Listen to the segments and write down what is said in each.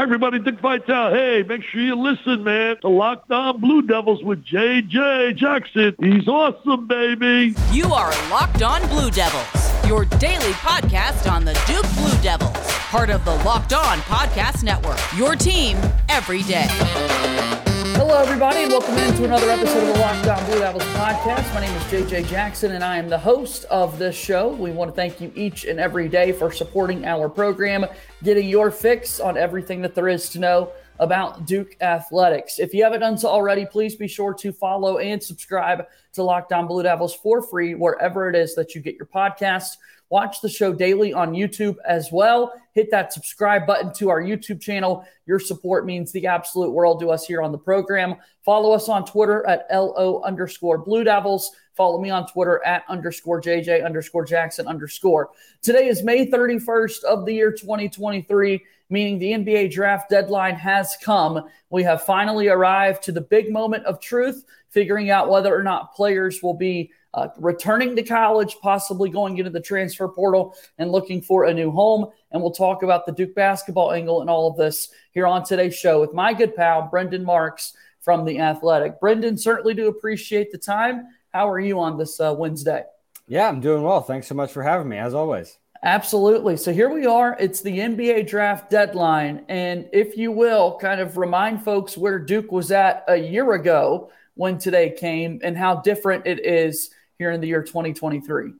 Hi, everybody. Dick Vitale. Hey, make sure you listen, man, to Locked On Blue Devils with JJ Jackson. He's awesome, baby. You are Locked On Blue Devils, your daily podcast on the Duke Blue Devils, part of the Locked On Podcast Network. Your team every day. Hello, everybody, and welcome into another episode of the Locked On Blue Devils podcast. My name is JJ Jackson, and I am the host of this show. We want to thank you each and every day for supporting our program, getting your fix on everything that there is to know about Duke athletics. If you haven't done so already, please be sure to follow and subscribe to Locked On Blue Devils for free wherever it is that you get your podcasts. Watch the show daily on YouTube as well. Hit that subscribe button to our YouTube channel. Your support means the absolute world to us here on the program. Follow us on Twitter at LO underscore Blue Devils. Follow me on Twitter at underscore JJ underscore Jackson underscore. Today is May 31st of the year 2023, meaning the NBA draft deadline has come. We have finally arrived to the big moment of truth, figuring out whether or not players will be uh, returning to college, possibly going into the transfer portal and looking for a new home. And we'll talk about the Duke basketball angle and all of this here on today's show with my good pal, Brendan Marks from The Athletic. Brendan, certainly do appreciate the time. How are you on this uh, Wednesday? Yeah, I'm doing well. Thanks so much for having me, as always. Absolutely. So here we are. It's the NBA draft deadline. And if you will, kind of remind folks where Duke was at a year ago when today came and how different it is here in the year 2023?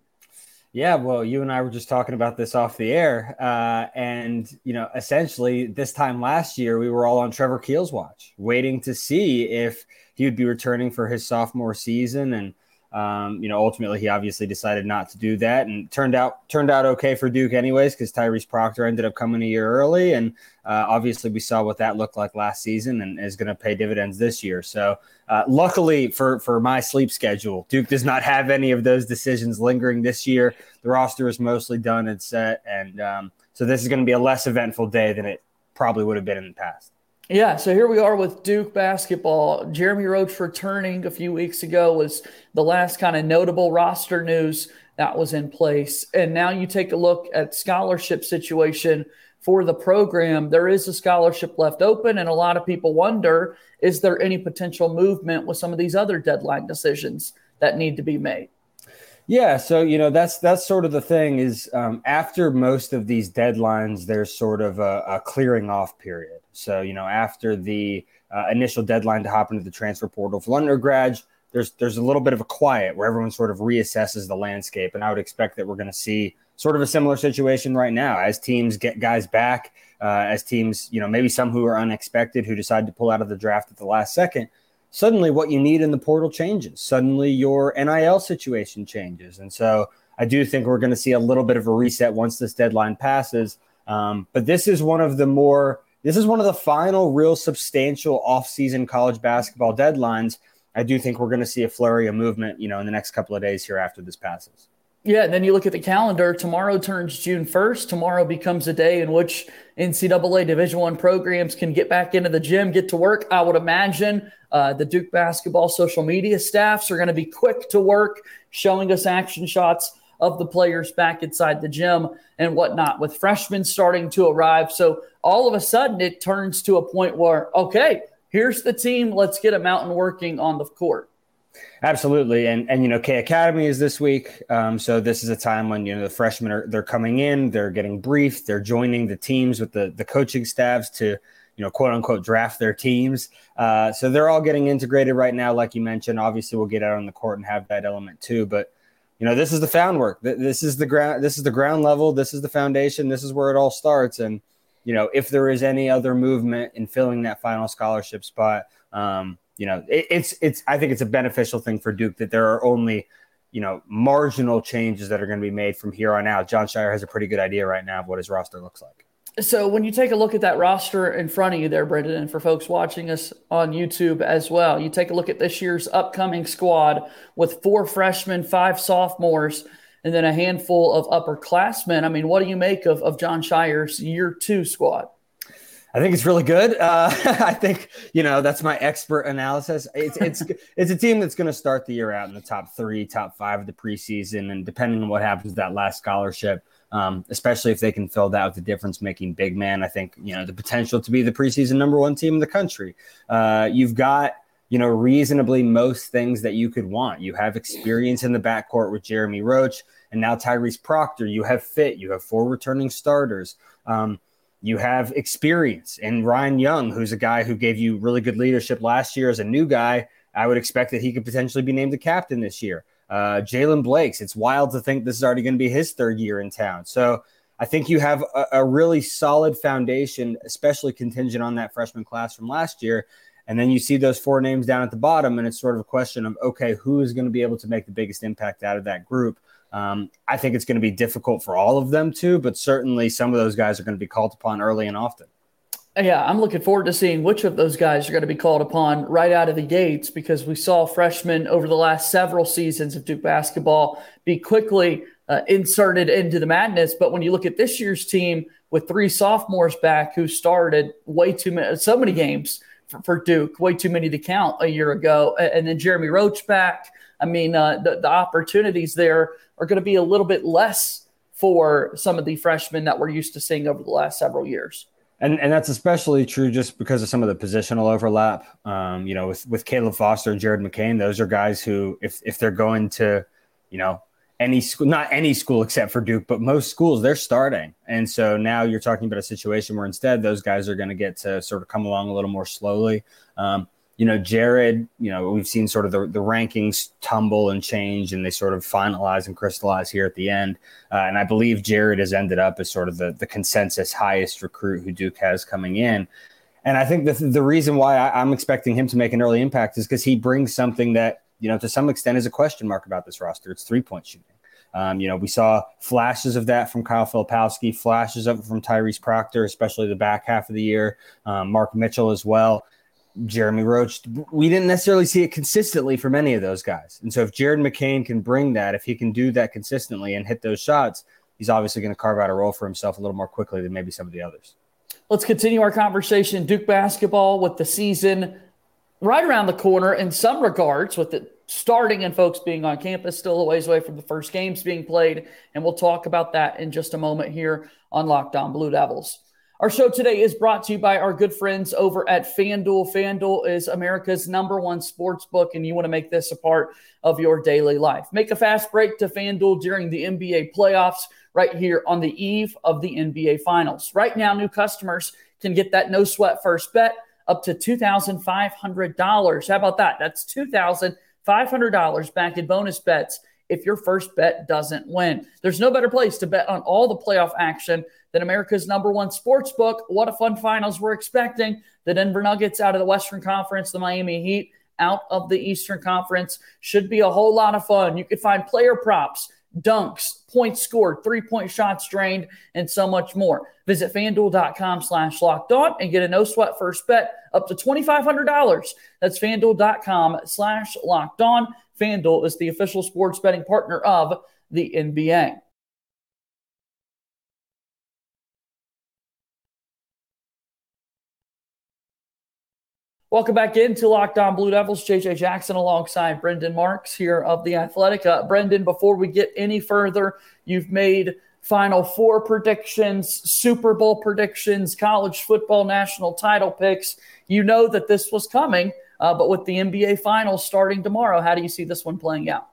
Yeah, well, you and I were just talking about this off the air. Uh, and, you know, essentially this time last year, we were all on Trevor Keels watch, waiting to see if he would be returning for his sophomore season. And, um, you know, ultimately he obviously decided not to do that, and turned out turned out okay for Duke anyways because Tyrese Proctor ended up coming a year early, and uh, obviously we saw what that looked like last season, and is going to pay dividends this year. So, uh, luckily for for my sleep schedule, Duke does not have any of those decisions lingering this year. The roster is mostly done and set, and um, so this is going to be a less eventful day than it probably would have been in the past. Yeah, so here we are with Duke basketball. Jeremy Roach returning a few weeks ago was the last kind of notable roster news that was in place. And now you take a look at scholarship situation for the program. There is a scholarship left open, and a lot of people wonder is there any potential movement with some of these other deadline decisions that need to be made? Yeah, so you know that's that's sort of the thing is um, after most of these deadlines, there's sort of a, a clearing off period. So you know after the uh, initial deadline to hop into the transfer portal for undergrads, there's there's a little bit of a quiet where everyone sort of reassesses the landscape, and I would expect that we're going to see sort of a similar situation right now as teams get guys back, uh, as teams you know maybe some who are unexpected who decide to pull out of the draft at the last second suddenly what you need in the portal changes. Suddenly your NIL situation changes. And so I do think we're going to see a little bit of a reset once this deadline passes. Um, but this is one of the more, this is one of the final real substantial offseason college basketball deadlines. I do think we're going to see a flurry of movement, you know, in the next couple of days here after this passes. Yeah, and then you look at the calendar. Tomorrow turns June first. Tomorrow becomes a day in which NCAA Division One programs can get back into the gym, get to work. I would imagine uh, the Duke basketball social media staffs are going to be quick to work, showing us action shots of the players back inside the gym and whatnot. With freshmen starting to arrive, so all of a sudden it turns to a point where okay, here's the team. Let's get them out and working on the court. Absolutely, and and you know K Academy is this week, um, so this is a time when you know the freshmen are they're coming in, they're getting briefed, they're joining the teams with the the coaching staffs to you know quote unquote draft their teams. Uh, so they're all getting integrated right now, like you mentioned. Obviously, we'll get out on the court and have that element too, but you know this is the found work. This is the ground. This is the ground level. This is the foundation. This is where it all starts. And you know if there is any other movement in filling that final scholarship spot. Um, you know, it, it's it's I think it's a beneficial thing for Duke that there are only you know marginal changes that are going to be made from here on out. Jon Scheyer has a pretty good idea right now of what his roster looks like. So when you take a look at that roster in front of you there, Brendan, and for folks watching us on YouTube as well, you take a look at this year's upcoming squad with four freshmen, five sophomores, and then a handful of upperclassmen. I mean, what do you make of, of Jon Scheyer's year two squad? I think it's really good. Uh, I think you know that's my expert analysis. It's it's it's a team that's going to start the year out in the top three, top five of the preseason, and depending on what happens with that last scholarship, um, especially if they can fill that with the difference making big man. I think, you know, the potential to be the preseason number one team in the country. Uh, you've got, you know, reasonably most things that you could want. You have experience in the backcourt with Jeremy Roach and now Tyrese Proctor. You have fit, you have four returning starters. Um, you have experience and Ryan Young, who's a guy who gave you really good leadership last year as a new guy. I would expect that he could potentially be named the captain this year. Uh, Jaylen Blakes, it's wild to think this is already going to be his third year in town. So I think you have a, a, really solid foundation, especially contingent on that freshman class from last year. And then you see those four names down at the bottom, and it's sort of a question of okay, who is going to be able to make the biggest impact out of that group? Um, I think it's going to be difficult for all of them to, but certainly some of those guys are going to be called upon early and often. Yeah, I'm looking forward to seeing which of those guys are going to be called upon right out of the gates because we saw freshmen over the last several seasons of Duke basketball be quickly uh, inserted into the madness. But when you look at this year's team with three sophomores back who started way too many, so many games for, for Duke, way too many to count a year ago, and then Jeremy Roach back. I mean, uh, the, the opportunities there are going to be a little bit less for some of the freshmen that we're used to seeing over the last several years. And, and that's especially true just because of some of the positional overlap. Um, you know, with, with Caleb Foster and Jared McCain, those are guys who, if, if they're going to, you know, any school, not any school except for Duke, but most schools, they're starting. And so now you're talking about a situation where instead those guys are going to get to sort of come along a little more slowly. Um, you know, Jared, you know, we've seen sort of the, the rankings tumble and change and they sort of finalize and crystallize here at the end. Uh, and I believe Jared has ended up as sort of the, the consensus highest recruit who Duke has coming in. And I think the, the reason why I, I'm expecting him to make an early impact is because he brings something that, you know, to some extent is a question mark about this roster. It's three point shooting. Um, you know, we saw flashes of that from Kyle Filipowski, flashes of it from Tyrese Proctor, especially the back half of the year, um, Mark Mitchell as well. Jeremy Roach, we didn't necessarily see it consistently from any of those guys. And so if Jared McCain can bring that, if he can do that consistently and hit those shots, he's obviously going to carve out a role for himself a little more quickly than maybe some of the others. Let's continue our conversation. Duke basketball with the season right around the corner in some regards, with it starting and folks being on campus, still a ways away from the first games being played. And we'll talk about that in just a moment here on Locked On Blue Devils. Our show today is brought to you by our good friends over at FanDuel. FanDuel is America's number one sports book, and you want to make this a part of your daily life. Make a fast break to FanDuel during the NBA playoffs right here on the eve of the NBA Finals. Right now, new customers can get that no sweat first bet up to $2,500. How about that? That's $2,500 back in bonus bets if your first bet doesn't win. There's no better place to bet on all the playoff action than America's number one sports book. What a fun finals we're expecting. The Denver Nuggets out of the Western Conference, the Miami Heat out of the Eastern Conference. Should be a whole lot of fun. You could find player props, dunks, points scored, three-point shots drained, and so much more. Visit fanduel.com slash locked on and get a no sweat first bet up to $2,500. That's fanduel.com slash locked on. FanDuel is the official sports betting partner of the NBA. Welcome back into Locked On Blue Devils. JJ Jackson alongside Brendan Marks here of The Athletic. Uh, Brendan, before we get any further, you've made Final Four predictions, Super Bowl predictions, college football national title picks. You know that this was coming, uh, but with the NBA Finals starting tomorrow, how do you see this one playing out?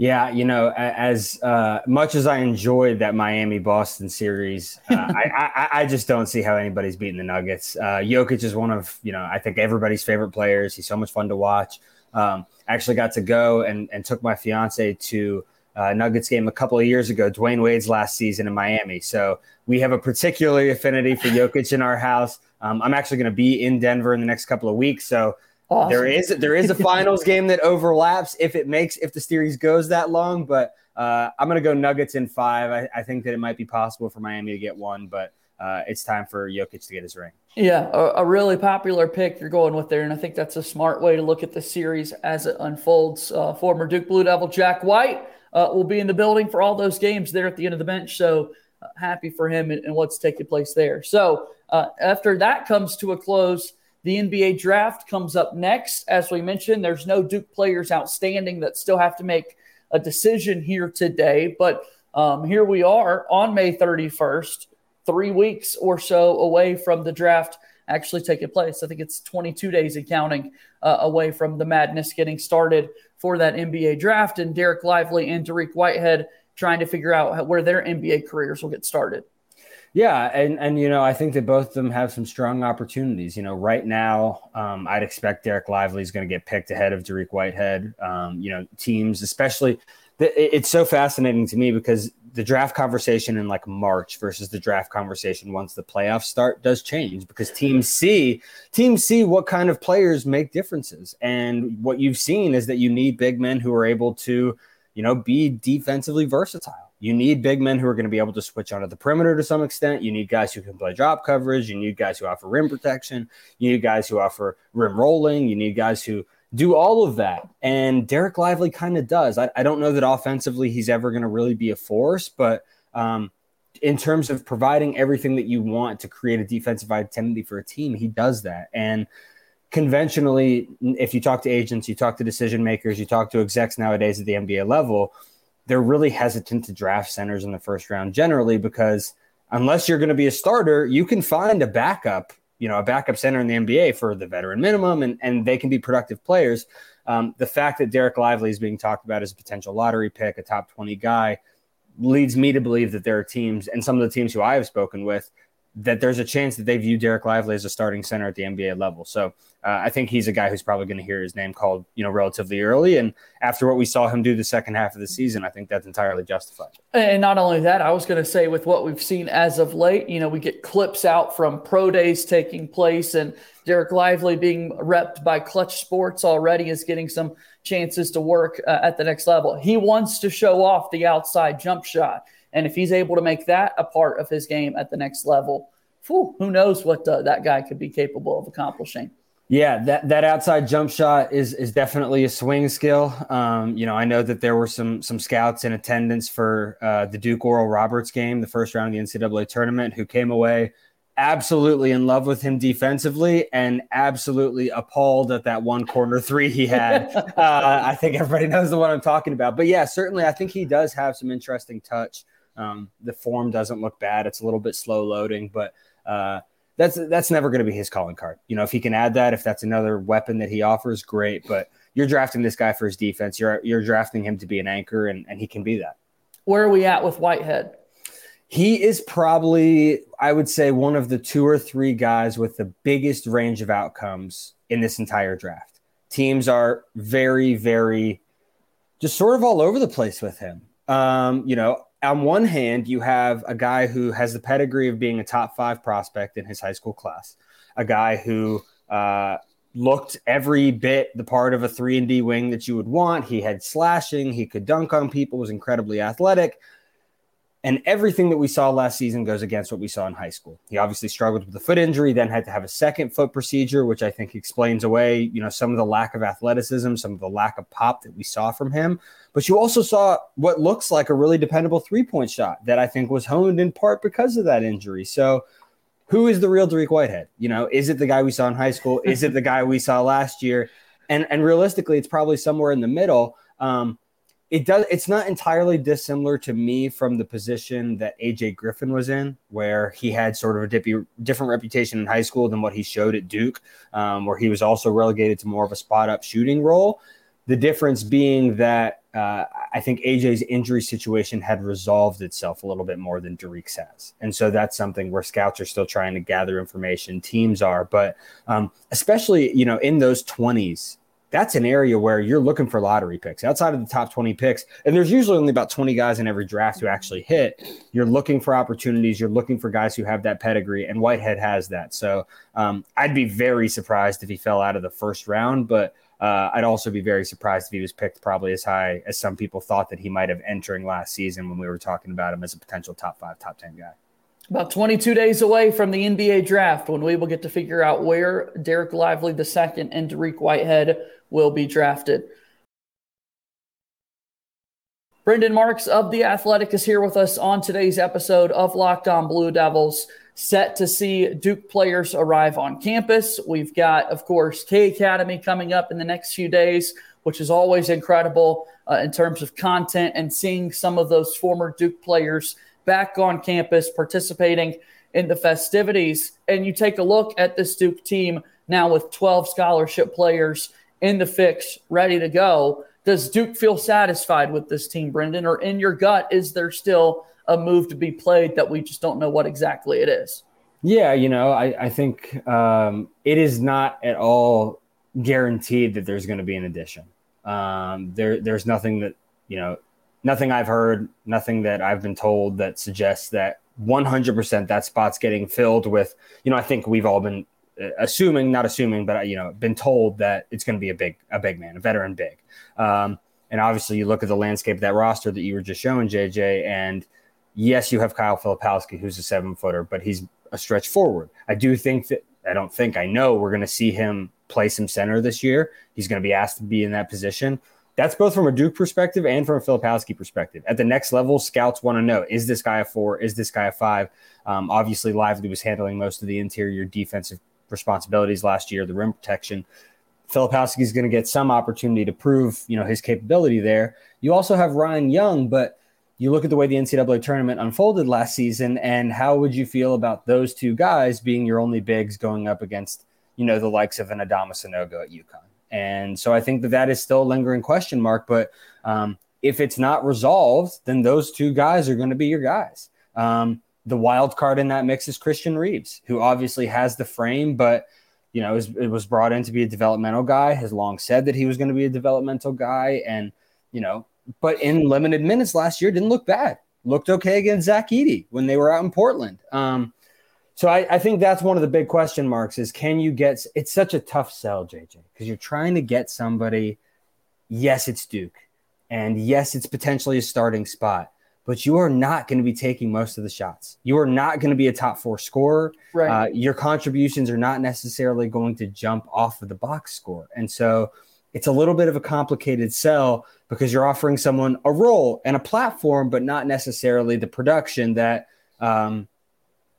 Yeah, you know, as uh, much as I enjoyed that Miami Boston series, uh, I, I, I, just don't see how anybody's beating the Nuggets. Uh, Jokic is one of, you know, I think everybody's favorite players. He's so much fun to watch. Um, I actually got to go and, and took my fiance to uh, Nuggets game a couple of years ago, Dwyane Wade's last season in Miami. So we have a particular affinity for Jokic in our house. Um, I'm actually going to be in Denver in the next couple of weeks. So Awesome. There is there is a finals game that overlaps if it makes if the series goes that long, but uh, I'm going to go Nuggets in five. I, I, think that it might be possible for Miami to get one, but uh, it's time for Jokic to get his ring. Yeah, a, a, really popular pick you're going with there, and I think that's a smart way to look at the series as it unfolds. Uh, former Duke Blue Devil Jack White uh, will be in the building for all those games there at the end of the bench, so uh, happy for him and, and, what's taking place there. So uh, after that comes to a close. The NBA draft comes up next. As we mentioned, there's no Duke players outstanding that still have to make a decision here today. But Um, here we are on May 31st, three weeks or so away from the draft actually taking place. I think it's 22 days and counting uh, away from the madness getting started for that NBA draft. And Dereck Lively and Dariq Whitehead trying to figure out where their NBA careers will get started. Yeah, and and you know I think that both of them have some strong opportunities. You know, right now um, I'd expect Dereck Lively is going to get picked ahead of Dariq Whitehead. Um, you know, teams, especially, it's so fascinating to me because the draft conversation in like March versus the draft conversation once the playoffs start does change because teams see teams see what kind of players make differences, and what you've seen is that you need big men who are able to, you know, be defensively versatile you need big men who are going to be able to switch onto the perimeter to some extent. You need guys who can play drop coverage. You need guys who offer rim protection. You need guys who offer rim rolling. You need guys who do all of that. And Dereck Lively kind of does. I, I, don't know that offensively he's ever going to really be a force, but um, in terms of providing everything that you want to create a defensive identity for a team, he does that. And conventionally, if you talk to agents, you talk to decision makers, you talk to execs nowadays at the NBA level – they're really hesitant to draft centers in the first round generally because unless you're going to be a starter, you can find a backup, you know, a backup center in the NBA for the veteran minimum, and, and they can be productive players. Um, the fact that Dereck Lively is being talked about as a potential lottery pick, a top 20 guy, leads me to believe that there are teams, and some of the teams who I have spoken with, that there's a chance that they view Dereck Lively as a starting center at the NBA level. So uh, I think he's a guy who's probably going to hear his name called, you know, relatively early. And after what we saw him do the second half of the season, I think that's entirely justified. And not only that, I was going to say with what we've seen as of late, you know, we get clips out from pro days taking place, and Dereck Lively being repped by Clutch Sports already is getting some chances to work uh, at the next level. He wants to show off the outside jump shot. And if he's able to make that a part of his game at the next level, whew, who knows what uh, that guy could be capable of accomplishing. Yeah, that, that outside jump shot is is definitely a swing skill. Um, you know, I know that there were some some scouts in attendance for uh, the Duke Oral Roberts game, the first round of the NCAA tournament, who came away absolutely in love with him defensively and absolutely appalled at that one corner three he had. uh, I think everybody knows the one I'm talking about. But yeah, certainly, I think he does have some interesting touch. Um, the form doesn't look bad. It's a little bit slow loading, but uh, that's that's never going to be his calling card. You know, if he can add that, if that's another weapon that he offers, great. But you're drafting this guy for his defense. You're you're drafting him to be an anchor, and, and he can be that. Where are we at with Whitehead? He is probably, I would say, one of the two or three guys with the biggest range of outcomes in this entire draft. Teams are very, very just sort of all over the place with him. Um, you know, on one hand, you have a guy who has the pedigree of being a top five prospect in his high school class, a guy who uh, looked every bit the part of a three and D wing that you would want. He had slashing, he could dunk on people, was incredibly athletic, and everything that we saw last season goes against what we saw in high school. He obviously struggled with the foot injury, then had to have a second foot procedure, which I think explains away, you know, some of the lack of athleticism, some of the lack of pop that we saw from him. But you also saw what looks like a really dependable three-point shot that I think was honed in part because of that injury. So who is the real Dariq Whitehead? You know, is it the guy we saw in high school? Is it the guy we saw last year? And and realistically, it's probably somewhere in the middle. Um, it does it's not entirely dissimilar to me from the position that AJ Griffin was in, where he had sort of a dippy, different reputation in high school than what he showed at Duke, um, where he was also relegated to more of a spot up shooting role. The difference being that uh, I think AJ's injury situation had resolved itself a little bit more than Dariq's has. And so that's something where scouts are still trying to gather information, teams are, but um, especially, you know, in those 20s, that's an area where you're looking for lottery picks outside of the top 20 picks. And there's usually only about 20 guys in every draft who actually hit. You're looking for opportunities. You're looking for guys who have that pedigree, and Whitehead has that. So um, I'd be very surprised if he fell out of the first round, but uh, I'd also be very surprised if he was picked probably as high as some people thought that he might have entering last season when we were talking about him as a potential top five, top 10 guy. About 22 days away from the NBA draft when we will get to figure out where Dereck Lively II and Dariq Whitehead will be drafted. Brendan Marks of The Athletic is here with us on today's episode of Locked On Blue Devils. Set to see Duke players arrive on campus. We've got, of course, K Academy coming up in the next few days which is always incredible uh, in terms of content and seeing some of those former Duke players back on campus participating in the festivities. And you take a look at this Duke team now with 12 scholarship players in the fix, ready to go. Does Duke feel satisfied with this team, Brendan? Or in your gut, is there still a move to be played that we just don't know what exactly it is? Yeah, you know, I, I think um, it is not at all guaranteed that there's going to be an addition. Um, there, there's nothing that you know, nothing I've heard, nothing that I've been told that suggests that 100% that spot's getting filled with. You know, I think we've all been uh, assuming, not assuming, but you know, been told that it's going to be a big, a big man, a veteran big. Um, and obviously, you look at the landscape of that roster that you were just showing, JJ, and yes, you have Kyle Filipowski, who's a seven footer, but he's a stretch forward. I do think that I don't think I know we're going to see him play some center this year. He's going to be asked to be in that position. That's both from a Duke perspective and from a Filipowski perspective. At the next level, scouts want to know: Is this guy a four? Is this guy a five? Um, obviously, Lively was handling most of the interior defensive responsibilities last year, the rim protection. Filipowski is going to get some opportunity to prove, you know, his capability there. You also have Ryan Young, but you look at the way the NCAA tournament unfolded last season, and how would you feel about those two guys being your only bigs going up against, you know, the likes of an Adama Sanogo at UConn? And so I think that that is still a lingering question mark. But um, if it's not resolved, then those two guys are going to be your guys. Um, the wild card in that mix is Christian Reeves, who obviously has the frame, but you know, it was brought in to be a developmental guy. Has long said that he was going to be a developmental guy, and you know, but in limited minutes last year, didn't look bad. Looked okay against Zach Edey when they were out in Portland. Um, so I, I, think that's one of the big question marks is can you get it's such a tough sell, JJ, because you're trying to get somebody. Yes, it's Duke. And yes, it's potentially a starting spot, but you are not going to be taking most of the shots. You are not going to be a top four scorer. Right. Uh, your contributions are not necessarily going to jump off of the box score. And so it's a little bit of a complicated sell because you're offering someone a role and a platform, but not necessarily the production that um,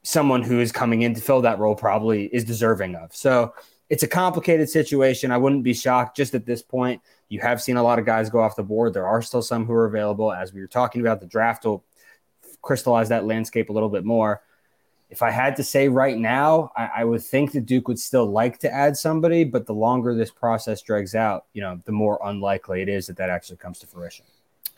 someone who is coming in to fill that role probably is deserving of. So it's a complicated situation. I wouldn't be shocked just at this point. You have seen a lot of guys go off the board. There are still some who are available. As we were talking about, the draft will crystallize that landscape a little bit more if I had to say right now, I, I, would think that Duke would still like to add somebody, but the longer this process drags out, you know, the more unlikely it is that that actually comes to fruition.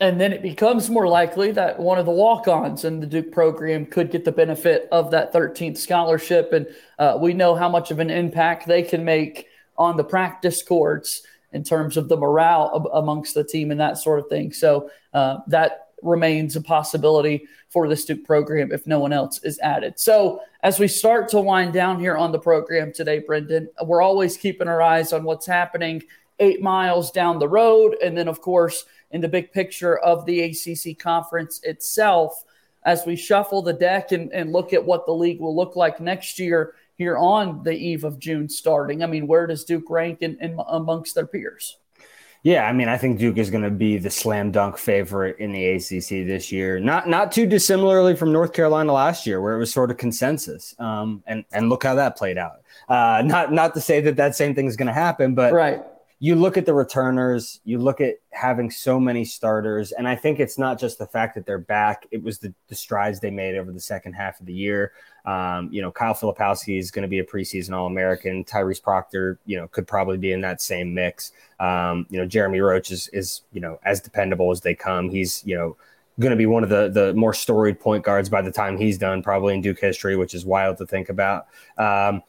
And then it becomes more likely that one of the walk-ons in the Duke program could get the benefit of that 13th scholarship, and uh, we know how much of an impact they can make on the practice courts in terms of the morale amongst the team and that sort of thing. So uh, that remains a possibility for the Duke program if no one else is added. So, as we start to wind down here on the program today, Brendan, we're always keeping our eyes on what's happening eight miles down the road. And then, of course, in the big picture of the ACC conference itself, as we shuffle the deck and, and look at what the league will look like next year here on the eve of June starting. I mean, where does Duke rank in, in amongst their peers? Yeah, I mean, I think Duke is going to be the slam dunk favorite in the ACC this year. Not not too dissimilarly from North Carolina last year, where it was sort of consensus. Um, and and look how that played out. Uh, not not to say that that same thing is going to happen, but right. You look at the returners. You look at having so many starters, and I think it's not just the fact that they're back. It was the, the strides they made over the second half of the year. Um, you know, Kyle Filipowski is going to be a preseason All American. Tyrese Proctor, you know, could probably be in that same mix. Um, you know, Jeremy Roach is, is, you know, as dependable as they come. He's, you know, going to be one of the the more storied point guards by the time he's done, probably in Duke history, which is wild to think about. Um,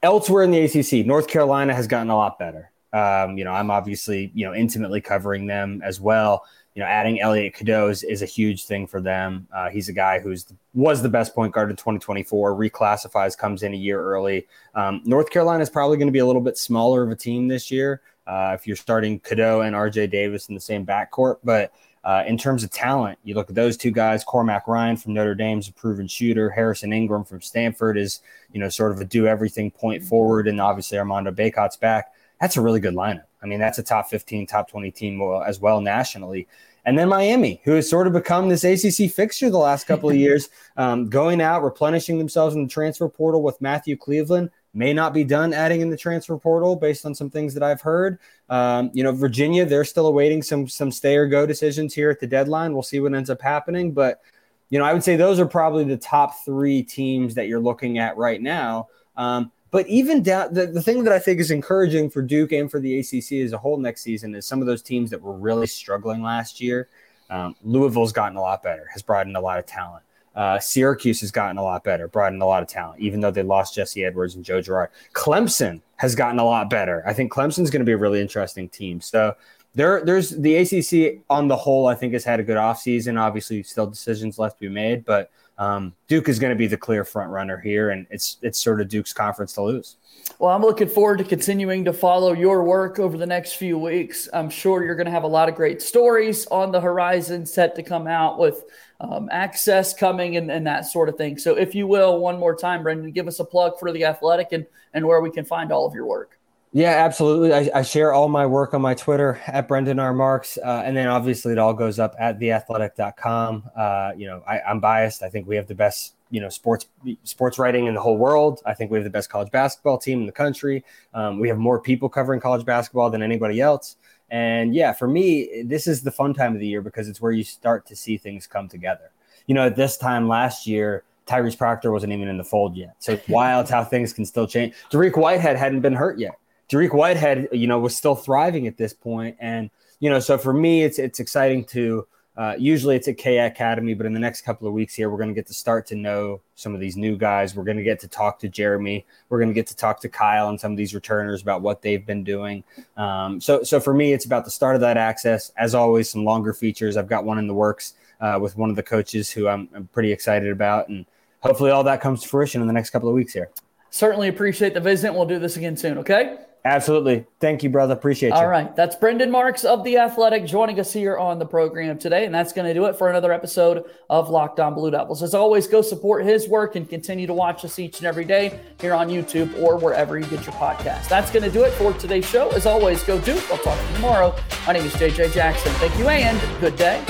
elsewhere in the ACC, North Carolina has gotten a lot better. Um, you know, I'm obviously you know intimately covering them as well you know, adding Elliot Cadeau is, is, a huge thing for them. Uh, he's a guy who's was the best point guard in 2024. Reclassifies, comes in a year early. Um, North Carolina is probably going to be a little bit smaller of a team this year uh, if you're starting Cadeau and RJ Davis in the same backcourt. But uh, in terms of talent, you look at those two guys. Cormac Ryan from Notre Dame's a proven shooter. Harrison Ingram from Stanford is you know sort of a do everything point forward, and obviously Armando Bacot's back. That's a really good lineup. I mean, that's a top 15, top 20 team as well nationally. And then Miami, who has sort of become this ACC fixture the last couple of years, um, going out, replenishing themselves in the transfer portal with Matthew Cleveland. may not be done adding in the transfer portal based on some things that I've heard. Um, you know, Virginia, they're still awaiting some some stay or go decisions here at the deadline. We'll see what ends up happening, but you know, I would say those are probably the top three teams that you're looking at right now. Um, but even down, the, the thing that I think is encouraging for Duke and for the ACC as a whole next season is some of those teams that were really struggling last year. Um, Louisville's gotten a lot better, has brought in a lot of talent. Uh, Syracuse has gotten a lot better, brought in a lot of talent, even though they lost Jesse Edwards and Joe Girard. Clemson has gotten a lot better. I think Clemson's going to be a really interesting team. So there, there's the ACC on the whole. I think has had a good offseason. Obviously, still decisions left to be made, but um, Duke is going to be the clear front runner here, and it's it's sort of Duke's conference to lose. Well, I'm looking forward to continuing to follow your work over the next few weeks. I'm sure you're going to have a lot of great stories on the horizon set to come out with um, access coming and, and that sort of thing. So, if you will, one more time, Brendan, give us a plug for the athletic and, and where we can find all of your work. Yeah, absolutely. I, I, share all my work on my Twitter at Brendan R. Marks. Uh, and then obviously it all goes up at theathletic.com. Uh, you know, I, I'm biased. I think we have the best, you know, sports sports writing in the whole world. I think we have the best college basketball team in the country. Um, we have more people covering college basketball than anybody else. And yeah, for me, this is the fun time of the year because it's where you start to see things come together. You know, at this time last year, Tyrese Proctor wasn't even in the fold yet. So it's wild how things can still change. Dariq Whitehead hadn't been hurt yet. Dariq Whitehead, you know, was still thriving at this point, and you know, so for me, it's it's exciting to. Uh, usually it's at K Academy, but in the next couple of weeks here, we're going to get to start to know some of these new guys. We're going to get to talk to Jeremy. We're going to get to talk to Kyle and some of these returners about what they've been doing. Um, so, so for me, it's about the start of that access. As always, some longer features. I've got one in the works uh, with one of the coaches who I'm, I'm pretty excited about, and hopefully all that comes to fruition in the next couple of weeks here. Certainly appreciate the visit. We'll do this again soon. Okay. Absolutely. Thank you, brother. Appreciate you. All right. That's Brendan Marks of The Athletic joining us here on the program today. And that's going to do it for another episode of Locked On Blue Devils. As always, go support his work and continue to watch us each and every day here on YouTube or wherever you get your podcast. That's going to do it for today's show. As always, go Duke. I'll talk to you tomorrow. My name is JJ Jackson. Thank you and good day.